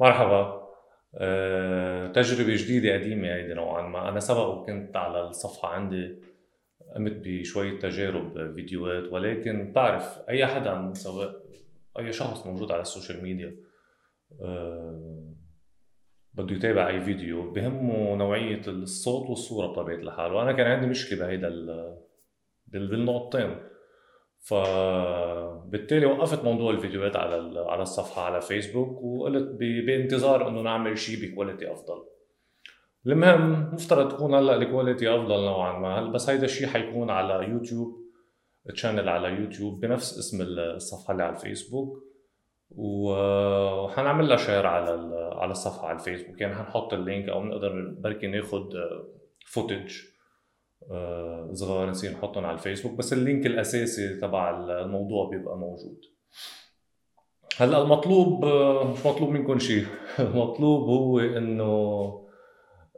مرحبا. أه، تجربة جديدة قديمة هيدي نوعا ما. أنا سبق وكنت على الصفحة عندي قمت بشوية تجارب فيديوهات ولكن بتعرف أي حدا سواء أي شخص موجود على ال social media أه بده يتابع أي فيديو بهمه نوعية الصوت والصورة بطبيعة الحال. وأنا كان عندي مشكلة بهيدا بالنقطتين. فبالتالي وقفت موضوع الفيديوهات على على الصفحة على فيسبوك وقلت بانتظار إنه نعمل شيء ب quality أفضل. المهم مفترض تكون هلأ ال quality أفضل نوعا ما. بس هيدا الشيء حيكون على يوتيوب channel على يوتيوب بنفس اسم الصفحة اللي على الفيسبوك. وحنعمل لها share على على الصفحة على الفيسبوك. يعني حنحط ال link أو نقدر بركي ناخذ footage صغار نصير نحطهم على الفيسبوك بس ال link الأساسي تبع الموضوع بيبقى موجود. هلأ المطلوب آه، مش مطلوب منكم شيء المطلوب هو إنه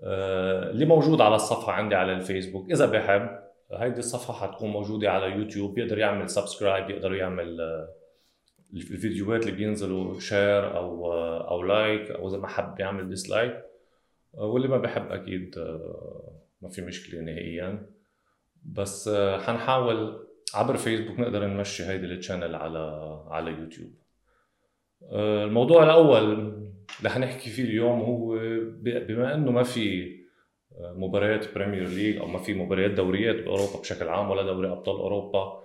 آه، اللي موجود على الصفحة عندي على الفيسبوك إذا بحب هيدي الصفحة حتكون موجودة على يوتيوب بيقدر يعمل subscribe يقدر يعمل الفيديوهات اللي بينزلوا share أو أو like أو إذا ما حب يعمل dislike واللي ما بحب أكيد ما في مشكلة نهائيا. بس آه، حنحاول عبر فيسبوك نقدر نمشي هيدي ال channel على على يوتيوب. آه، الموضوع الأول اللي حنحكي فيه اليوم هو بما إنه ما في آه، مباريات Premier League أو ما في مباريات دوريات بأوروبا بشكل عام ولا دوري أبطال أوروبا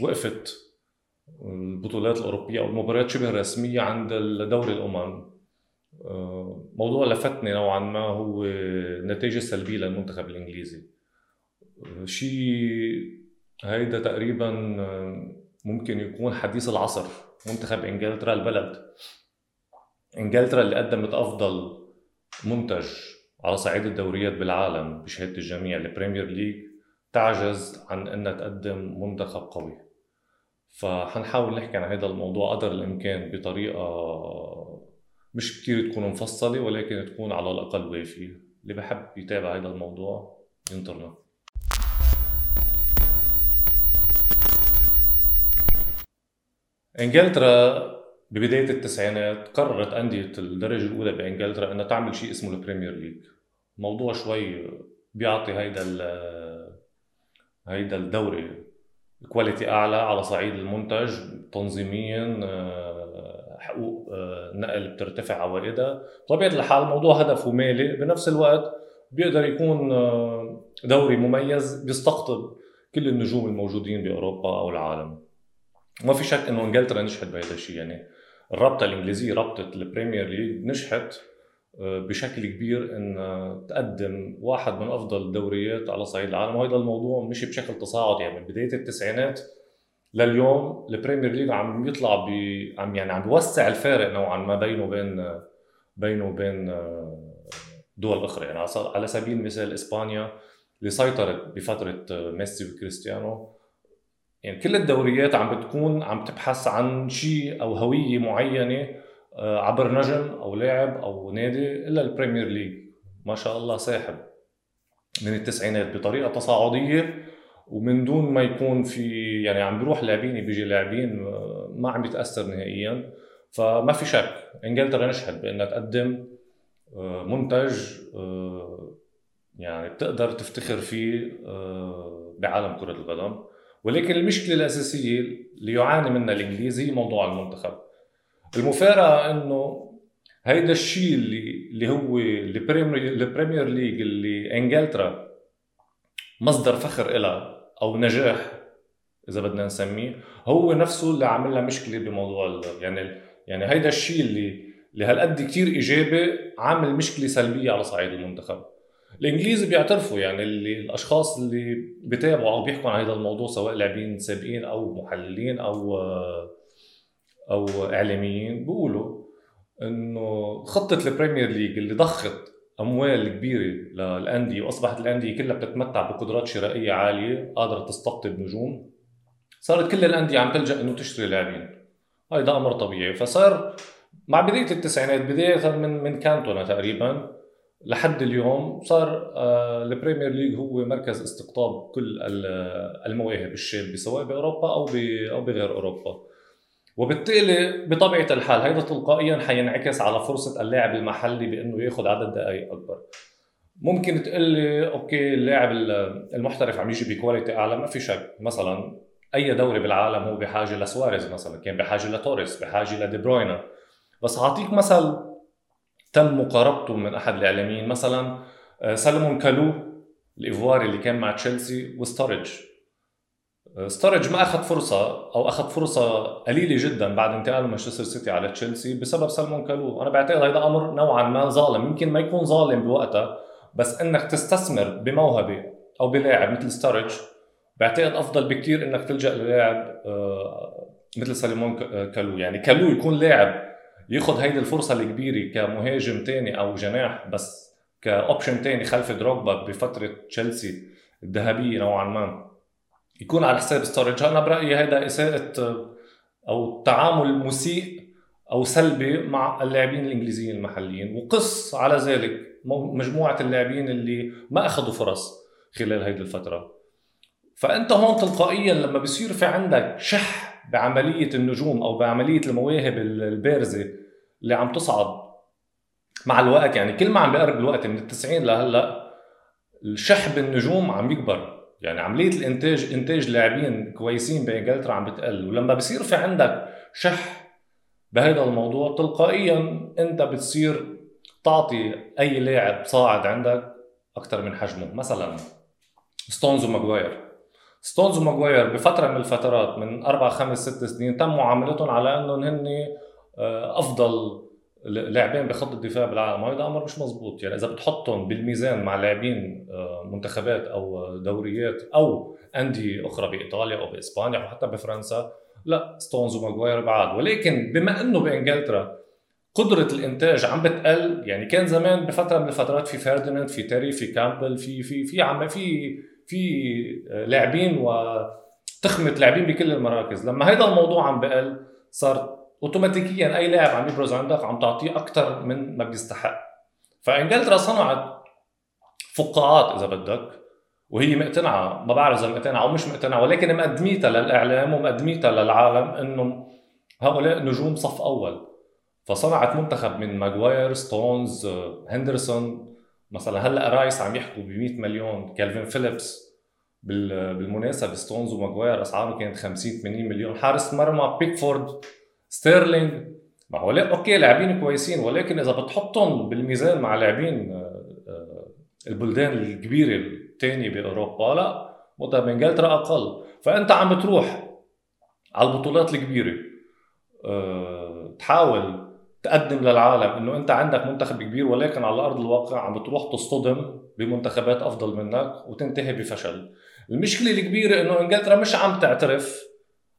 وقفت البطولات الأوروبية أو المباريات شبه رسمية عند دوري الأمم. موضوع لفتني نوعا ما هو النتائج السلبيه للمنتخب الإنجليزي. شيء هيدا تقريبا ممكن يكون حديث العصر منتخب إنجلترا البلد. إنجلترا اللي قدمت أفضل منتج على صعيد الدوريات بالعالم بشهادة الجميع البريمير ليج تعجز عن إنها تقدم منتخب قوي. فحنحاول نحكي عن هذا الموضوع قدر الإمكان بطريقة مش كتير تكون مفصلة ولكن تكون على الأقل وافية. اللي بحب يتابع هذا الموضوع ينطرنا إنجلترا ببداية التسعينات قررت أندية الدرجة الأولى بإنجلترا أنها تعمل شيء اسمه البريمير ليج. موضوع شوي بيعطي هيدا هيدا الدوري. quality أعلى على صعيد المنتج تنظيميا حقوق آه، نقل بترتفع عوائدها. بطبيعه الحال الموضوع هدفه مالي بنفس الوقت بيقدر يكون آه، دوري مميز بيستقطب كل النجوم الموجودين بأوروبا أو العالم. ما في شك إنه إنجلترا نجحت بهذا الشيء يعني الرابطة الإنجليزية رابطة البريمير ليج نجحت آه، بشكل كبير إن تقدم واحد من أفضل الدوريات على صعيد العالم. وهذا الموضوع مشي بشكل تصاعدي. يعني من بداية التسعينات لليوم البريمير ليج عم يطلع ب عم يعني عم بيوسع الفارق نوعا ما بينه وبين بينه وبين دول أخرى. يعني على سبيل المثال إسبانيا اللي سيطرت بفترة ميسي وكريستيانو. يعني كل الدوريات عم بتكون عم تبحث عن شيء أو هوية معينة آه، عبر نجم أو لاعب أو نادي إلا البريمير ليج ما شاء الله ساحب من التسعينات بطريقة تصاعدية. ومن دون ما يكون في يعني عم بيروح لاعبين بيجي لاعبين ما عم بيتأثر نهائيا. فما في شك إنجلترا نجحت بإنها تقدم آه، منتج آه، يعني بتقدر تفتخر فيه آه، بعالم كرة القدم. ولكن المشكلة الأساسية اللي يعاني منها الانجليزي موضوع المنتخب. المفارقة إنه هيدا الشيء اللي اللي هو البريمير ليج اللي إنجلترا مصدر فخر لها أو نجاح إذا بدنا نسميه. هو نفسه اللي عامل لها مشكلة بموضوع يعني يعني هيدا الشيء اللي اللي هالقد كثير إيجابي عامل مشكلة سلبية على صعيد المنتخب. الانجليزي بيعترفوا يعني اللي الأشخاص اللي بيتابعوا أو بيحكوا عن هذا الموضوع سواء لاعبين سابقين أو محللين أو أو إعلاميين بيقولوا إنه خطة البريمير ليج اللي ضخت أموال كبيرة للأندية وأصبحت الأندية كلها بتتمتع بقدرات شرائية عالية قادرة تستقطب نجوم. صارت كل الأندية عم تلجأ إنه تشتري لاعبين. هذا أمر طبيعي. فصار مع بداية التسعينات بداية من من كانتونا تقريبا لحد اليوم صار آه، البريمير ليج هو مركز استقطاب كل المواهب الشابة سواء بأوروبا أو أو بغير أوروبا. وبالتالي بطبيعة الحال هيدا تلقائيا حينعكس على فرصة اللاعب المحلي بإنه يأخذ عدد دقائق أكبر. ممكن تقول لي okay اللاعب المحترف عم يجي ب quality أعلى ما في شك. مثلا أي دوري بالعالم هو بحاجة لسواريز مثلا كان بحاجة لتوريس بحاجة لدي بروين بس أعطيك مثل تم مقاربته من أحد الإعلاميين مثلا آه، سالومون كالو الإيفواري اللي كان مع تشيلسي وستوريدج ستوريدج ما أخذ فرصة أو أخذ فرصة قليلة جدا بعد انتقاله من مانشستر سيتي على تشيلسي بسبب سالومون كالو. أنا بعتقد هذا أمر نوعا ما ظالم. يمكن ما يكون ظالم بوقتها بس إنك تستثمر بموهبة أو بلاعب مثل ستوريدج بعتقد أفضل بكثير إنك تلجأ للاعب آه، مثل سالومون كالو. يعني كالو يكون لاعب ياخذ هيدي الفرصة الكبيرة كمهاجم ثاني أو جناح بس ك option ثاني خلف دروجبا بفترة تشيلسي الذهبية نوعا ما. يكون على حساب ستوريدج أنا برأيي هذا إساءة أو تعامل مسيء أو سلبي مع اللاعبين الإنجليزيين المحليين. وقس على ذلك مجموعة اللاعبين اللي ما أخذوا فرص خلال هذه الفترة. فأنت هون تلقائيا لما بصير في عندك شح بعملية النجوم أو بعملية المواهب البارزة اللي عم تصعد مع الوقت يعني كل ما عم بيقرب الوقت من التسعين لهلا الشح بالنجوم عم يكبر. يعني عملية الإنتاج إنتاج لاعبين كويسين بإنجلترا عم بتقل ولما بصير في عندك شح بهذا الموضوع تلقائيا أنت بتصير تعطي أي لاعب صاعد عندك أكثر من حجمه. مثلا ستونز وماجواير ستونز وماجواير بفترة من الفترات من أربع خمس ست سنين تم معاملتهم على أنهم هن آه، أفضل لاعبين بخط الدفاع بالعالم. هذا أمر مش مزبوط يعني إذا بتحطهم بالميزان مع لاعبين آه، منتخبات أو دوريات أو أندية أخرى بإيطاليا أو بإسبانيا أو حتى بفرنسا لا ستونز وماجواير بعاد. ولكن بما إنه بإنجلترا قدرة الإنتاج عم بتقل يعني كان زمان بفترة من الفترات في فرديناند في تيري في كامبل في في في عم في في لاعبين وتخمة لاعبين بكل المراكز. لما هذا الموضوع عم بقل صار أوتوماتيكيا أي لاعب عم يبرز عندك عم تعطيه أكثر من ما بيستحق. فانجلترا صنعت فقاعات إذا بدك وهي مقتنعة ما بعرف إذا مقتنعة أو مش مقتنعة ولكن مقدميتها للإعلام ومقدميتها للعالم إنه هؤلاء نجوم صف أول. فصنعت منتخب من ماجواير ستونز هندرسون. مثلا هلأ رايس عم يحكوا ب 100 مليون كالفين فيليبس بالمناسبة ستونز وماجواير اسعاره كانت 50 80 مليون. حارس مرمى بيكفورد. ستيرلينج. ما هو okay لاعبين كويسين ولكن إذا بتحطهم بالميزان مع لاعبين آه، آه، البلدان الكبيرة الثانية بأوروبا لا وقتها بانجلترا أقل. فأنت عم تروح على البطولات الكبيرة آه، تحاول تقدم للعالم إنه أنت عندك منتخب كبير ولكن على أرض الواقع عم بتروح تصطدم بمنتخبات أفضل منك وتنتهي بفشل. المشكلة الكبيرة إنه إنجلترا مش عم تعترف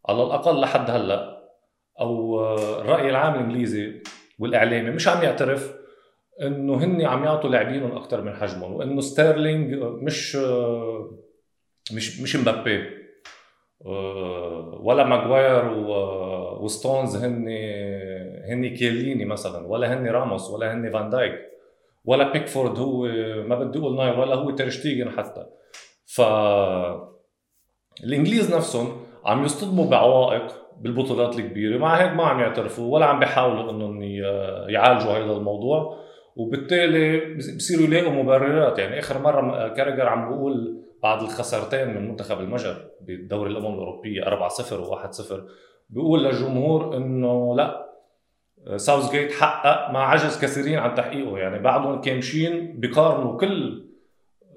على الأقل لحد هلأ. أو الرأي العام الإنجليزي والإعلامي مش عم يعترف إنه هن عم يعطوا لاعبينهم أكثر من حجمهم وإنه ستيرلينج مش مش مش مبابي. ولا ماجواير وستونز هن هن كيليني مثلا ولا هن راموس ولا هن فان دايك ولا بيكفورد هو ما بدي أقول نوير ولا هو تير شتيجن حتى. ف الإنجليز نفسهم عم يصطدموا بعوائق بالبطولات الكبيرة. مع هيك ما عم يعترفوا ولا عم بيحاولوا إنهم يعالجوا هذا الموضوع. وبالتالي بصيروا يلاقوا مبررات. يعني آخر مرة كاراجر عم بقول بعد الخسارتين من منتخب المجر بالدوري الأمم الأوروبية 4-0 و1-0 بيقول للجمهور إنه لا ساوث جيت حقق ما عجز كثيرين عن تحقيقه. يعني بعدهم كامشين بيقارنوا كل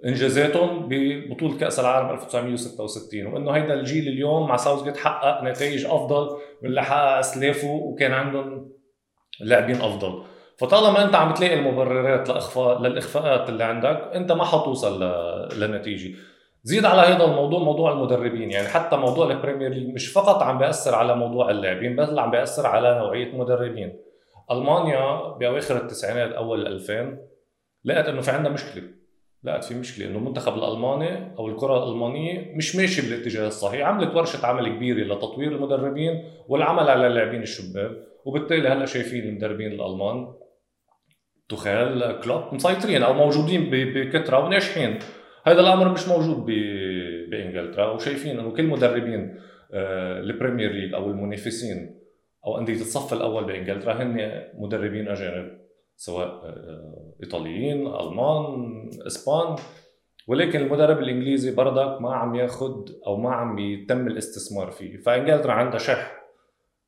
انجازاتهم ببطولة كأس العالم 1966 وإنه هيدا الجيل اليوم مع ساوث جيت حقق نتائج أفضل من اللي حقق أسلافه وكان عندهم لاعبين أفضل. فطالما أنت عم تلاقي المبررات لإخفاق للإخفاقات اللي عندك أنت ما حتوصل لنتيجة. زيد على هذا الموضوع موضوع المدربين. يعني حتى موضوع البريمير ليج مش فقط عم بيأثر على موضوع اللاعبين بل عم بيأثر على نوعية مدربين. ألمانيا بأواخر التسعينات أول ال 2000 لقت إنه في عندها مشكلة. لقت في مشكلة إنه المنتخب الألماني أو الكرة الألمانية مش ماشي بالاتجاه الصحيح. عملت ورشة عمل كبيرة لتطوير المدربين والعمل على اللاعبين الشباب وبالتالي هلأ شايفين المدربين الألمان توخيل كلوب مسيطرين أو موجودين بكثره وناجحين هذا الأمر مش موجود بإنجلترا وشايفين إنه كل مدربين آه، البريمير ليج أو المنافسين أو أندية الصف الأول بإنجلترا هن مدربين أجانب. سواء آه، إيطاليين ألمان إسبان. ولكن المدرب الإنجليزي برضك ما عم ياخذ أو ما عم يتم الاستثمار فيه. فإنجلترا عندها شح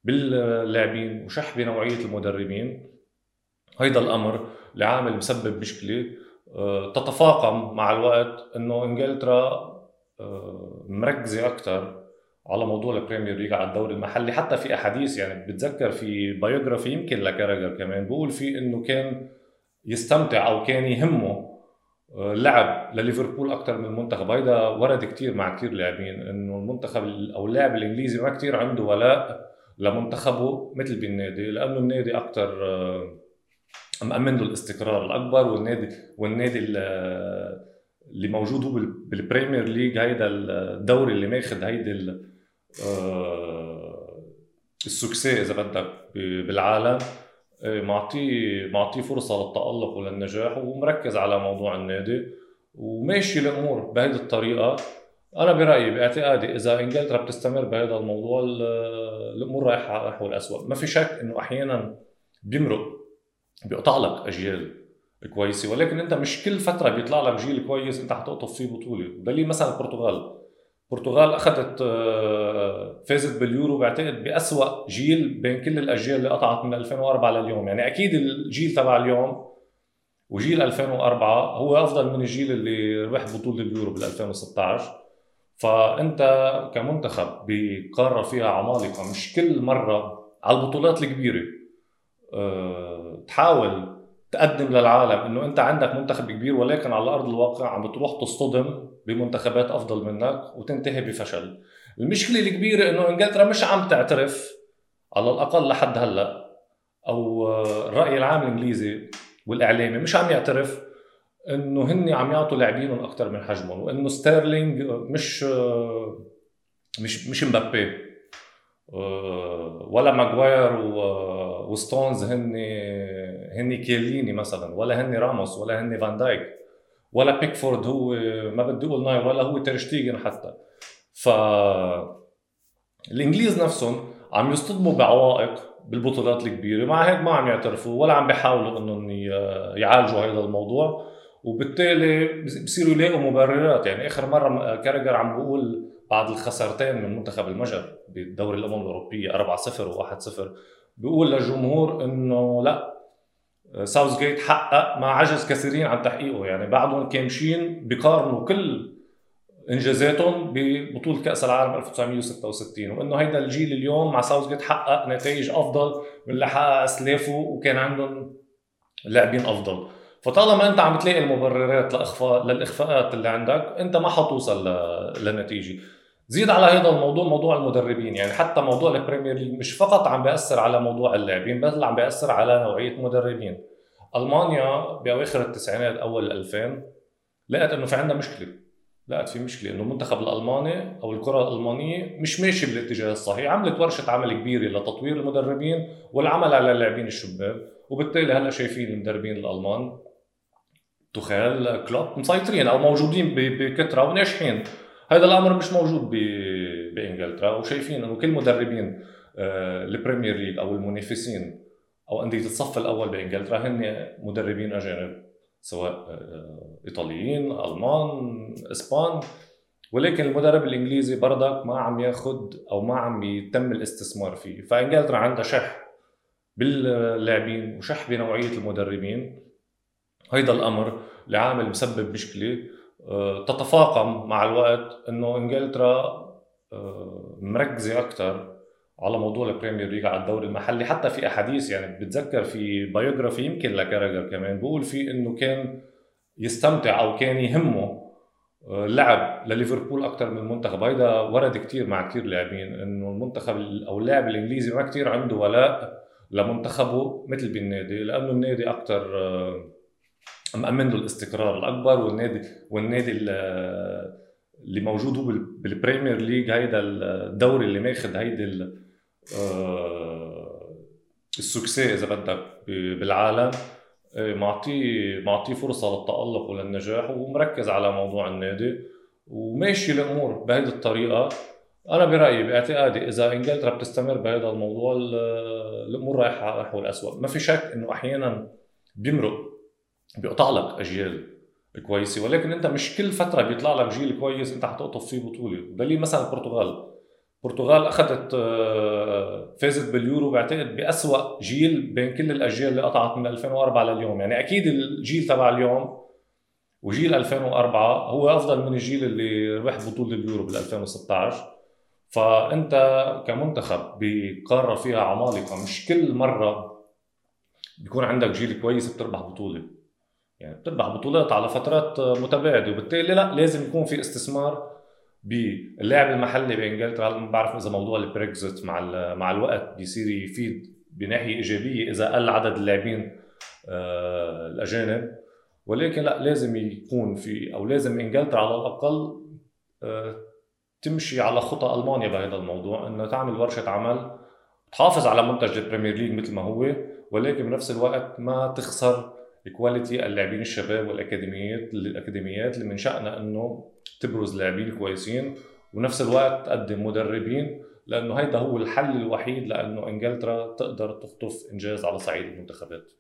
باللاعبين وشح بنوعية المدربين. هيدا الأمر اللي عامل مسبب مشكلة آه، تتفاقم مع الوقت إنه إنجلترا آه، مركزة أكثر على موضوع البريمير ليج على الدوري المحلي حتى في أحاديث يعني بتذكر في biography يمكن لكاراجر كمان بقول فيه إنه كان يستمتع أو كان يهمه آه، لعب لليفربول أكثر من المنتخب. هيدا ورد كثير مع كثير لاعبين إنه المنتخب أو اللاعب الإنجليزي ما كثير عنده ولاء لمنتخبه مثل بالنادي لأنه النادي أكثر مأمن له الاستقرار الأكبر والنادي والنادي اللي موجود هو بالبريمير ليج هيدا الدوري اللي ماخذ هيدي آه، السكسي إذا بدك بالعالم معطيه معطيه فرصة للتألق وللنجاح ومركز على موضوع النادي وماشي الأمور بهيدي الطريقة. أنا برأيي باعتقادي إذا إنجلترا بتستمر بهذا الموضوع الأمور رايحه نحو الاسوء ما في شك إنه أحيانا بيمرق بيقطع لك أجيال كويسة. ولكن أنت مش كل فترة بيطلع لك جيل كويس أنت حتقطف فيه بطولة. دليل مثلا البرتغال. البرتغال أخذت آه، فازت باليورو بعتقد بأسوأ جيل بين كل الأجيال اللي قطعت من 2004 لليوم. يعني أكيد الجيل تبع اليوم وجيل 2004 هو أفضل من الجيل اللي ربح بطولة اليورو بال 2016 فأنت كمنتخب بقاره فيها عمالقة مش كل مرة على البطولات الكبيرة أه تحاول تقدم للعالم إنه أنت عندك منتخب كبير ولكن على أرض الواقع عم بتروح تصطدم بمنتخبات أفضل منك وتنتهي بفشل. المشكلة الكبيرة إنه إنجلترا مش عم تعترف على الأقل لحد هلأ أو الرأي العام الإنجليزي والإعلامي مش عم يعترف إنه هن عم يعطوا لاعبينهم أكثر من حجمهم وإنه ستيرلينج مش مش مش مبابي آه، ولا ماجواير وستونز هن هن كيليني مثلا ولا هن راموس ولا هن فان دايك ولا بيكفورد هو ما بدي أقول نوير ولا هو تير شتيجن حتى. ف الإنجليز نفسهم عم يصطدموا بعوائق بالبطولات الكبيرة مع هيك ما عم يعترفوا ولا عم بيحاولوا إنهم يعالجوا هذا الموضوع. وبالتالي بصيروا يلاقوا مبررات. يعني آخر مرة كارجر عم بقول بعد الخسارتين من منتخب المجر بدوري الأمم الأوروبية 4-0 و1-0 بيقول للجمهور إنه لا ساوث جيت حقق ما عجز كثيرين عن تحقيقه. يعني بعدهم كامشين بيقارنوا كل إنجازاتهم ببطولة كأس العالم 1966 وإنه هيدا الجيل اليوم مع ساوث جيت حقق نتائج أفضل من اللي حقق أسلافه وكان عندهم لاعبين أفضل. فطالما أنت عم تلاقي المبررات لإخفاق للإخفاقات اللي عندك أنت ما حتوصل لنتيجة. زيد على هذا الموضوع موضوع المدربين. يعني حتى موضوع البريمير ليج مش فقط عم بيأثر على موضوع اللاعبين بل عم بيأثر على نوعية مدربين. ألمانيا بأواخر التسعينات أول 2000 لقت إنه في عندها مشكلة. لقت في مشكلة إنه المنتخب الألماني أو الكرة الألمانية مش ماشي بالاتجاه الصحيح. عملت ورشة عمل كبيرة لتطوير المدربين والعمل على اللاعبين الشباب. وبالتالي هلأ شايفين المدربين الألمان توخيل كلوب مسيطرين أو موجودين بكثره وناجحين. هذا الأمر مش موجود بإنجلترا وشايفين إنه كل مدربين آه، البريمير ليج أو المنافسين أو أندية الصف الأول بإنجلترا هن مدربين أجانب سواء آه، إيطاليين ألمان إسبان. ولكن المدرب الإنجليزي برضك ما عم ياخذ أو ما عم يتم الاستثمار فيه. فإنجلترا عندها شح باللاعبين وشح بنوعية المدربين. هيدا الأمر اللي عامل مسبب مشكلة. تتفاقم مع الوقت إنه إنجلترا آه، مركزة أكثر على موضوع البريمير ليج على الدوري المحلي. حتى في أحاديث يعني بتذكر في biography يمكن لكاراجر كمان بقول فيه إنه كان يستمتع أو كان يهمه آه، لعب لليفربول أكثر من المنتخب. هيدا ورد كثير مع كثير لاعبين إنه المنتخب أو اللاعب الإنجليزي ما كثير عنده ولاء لمنتخبه مثل بالنادي لأنه النادي أكثر مأمن له الاستقرار الأكبر والنادي والنادي اللي موجود هو بالبريمير ليج هيدا الدوري اللي ماخذ هيدي آه، السكسي إذا بدك بالعالم. معطيه معطيه فرصة للتألق وللنجاح ومركز على موضوع النادي وماشي الأمور بهيدي الطريقة. أنا برأيي باعتقادي إذا إنجلترا بتستمر بهذا الموضوع الأمور رايحه نحو الاسوء ما في شك إنه أحيانا بيمرق. بيقطع لك أجيال كويسة. ولكن أنت مش كل فترة بيطلع لك جيل كويس أنت حتقطف فيه بطولة. دليل مثلا البرتغال. البرتغال أخذت آه، فازت باليورو بعتقد بأسوأ جيل بين كل الأجيال اللي قطعت من 2004 لليوم. يعني أكيد الجيل تبع اليوم وجيل 2004 هو أفضل من الجيل اللي ربح بطولة اليورو بال 2016 فأنت كمنتخب بقاره فيها عمالقة. مش كل مرة بيكون عندك جيل كويس بتربح بطولة. يعني بتربح بطولات على فترات متباعده وبالتالي لا لازم يكون في استثمار باللاعب المحلي بإنجلترا. ما بعرف إذا موضوع البريكزت مع مع الوقت بيصير يفيد بناحية إيجابية إذا قل عدد اللاعبين آه، الأجانب. ولكن لا لازم يكون في أو لازم إنجلترا على الأقل آه، تمشي على خطى ألمانيا بهذا الموضوع إنه تعمل ورشة عمل تحافظ على منتج البريمير ليج مثل ما هو ولكن بنفس الوقت ما تخسر quality اللاعبين الشباب والأكاديميات الاكاديميات اللي من شأنها إنه تبرز لاعبين كويسين ونفس الوقت تقدم مدربين لأنه هيدا هو الحل الوحيد لأنه إنجلترا تقدر تخطف إنجاز على صعيد المنتخبات.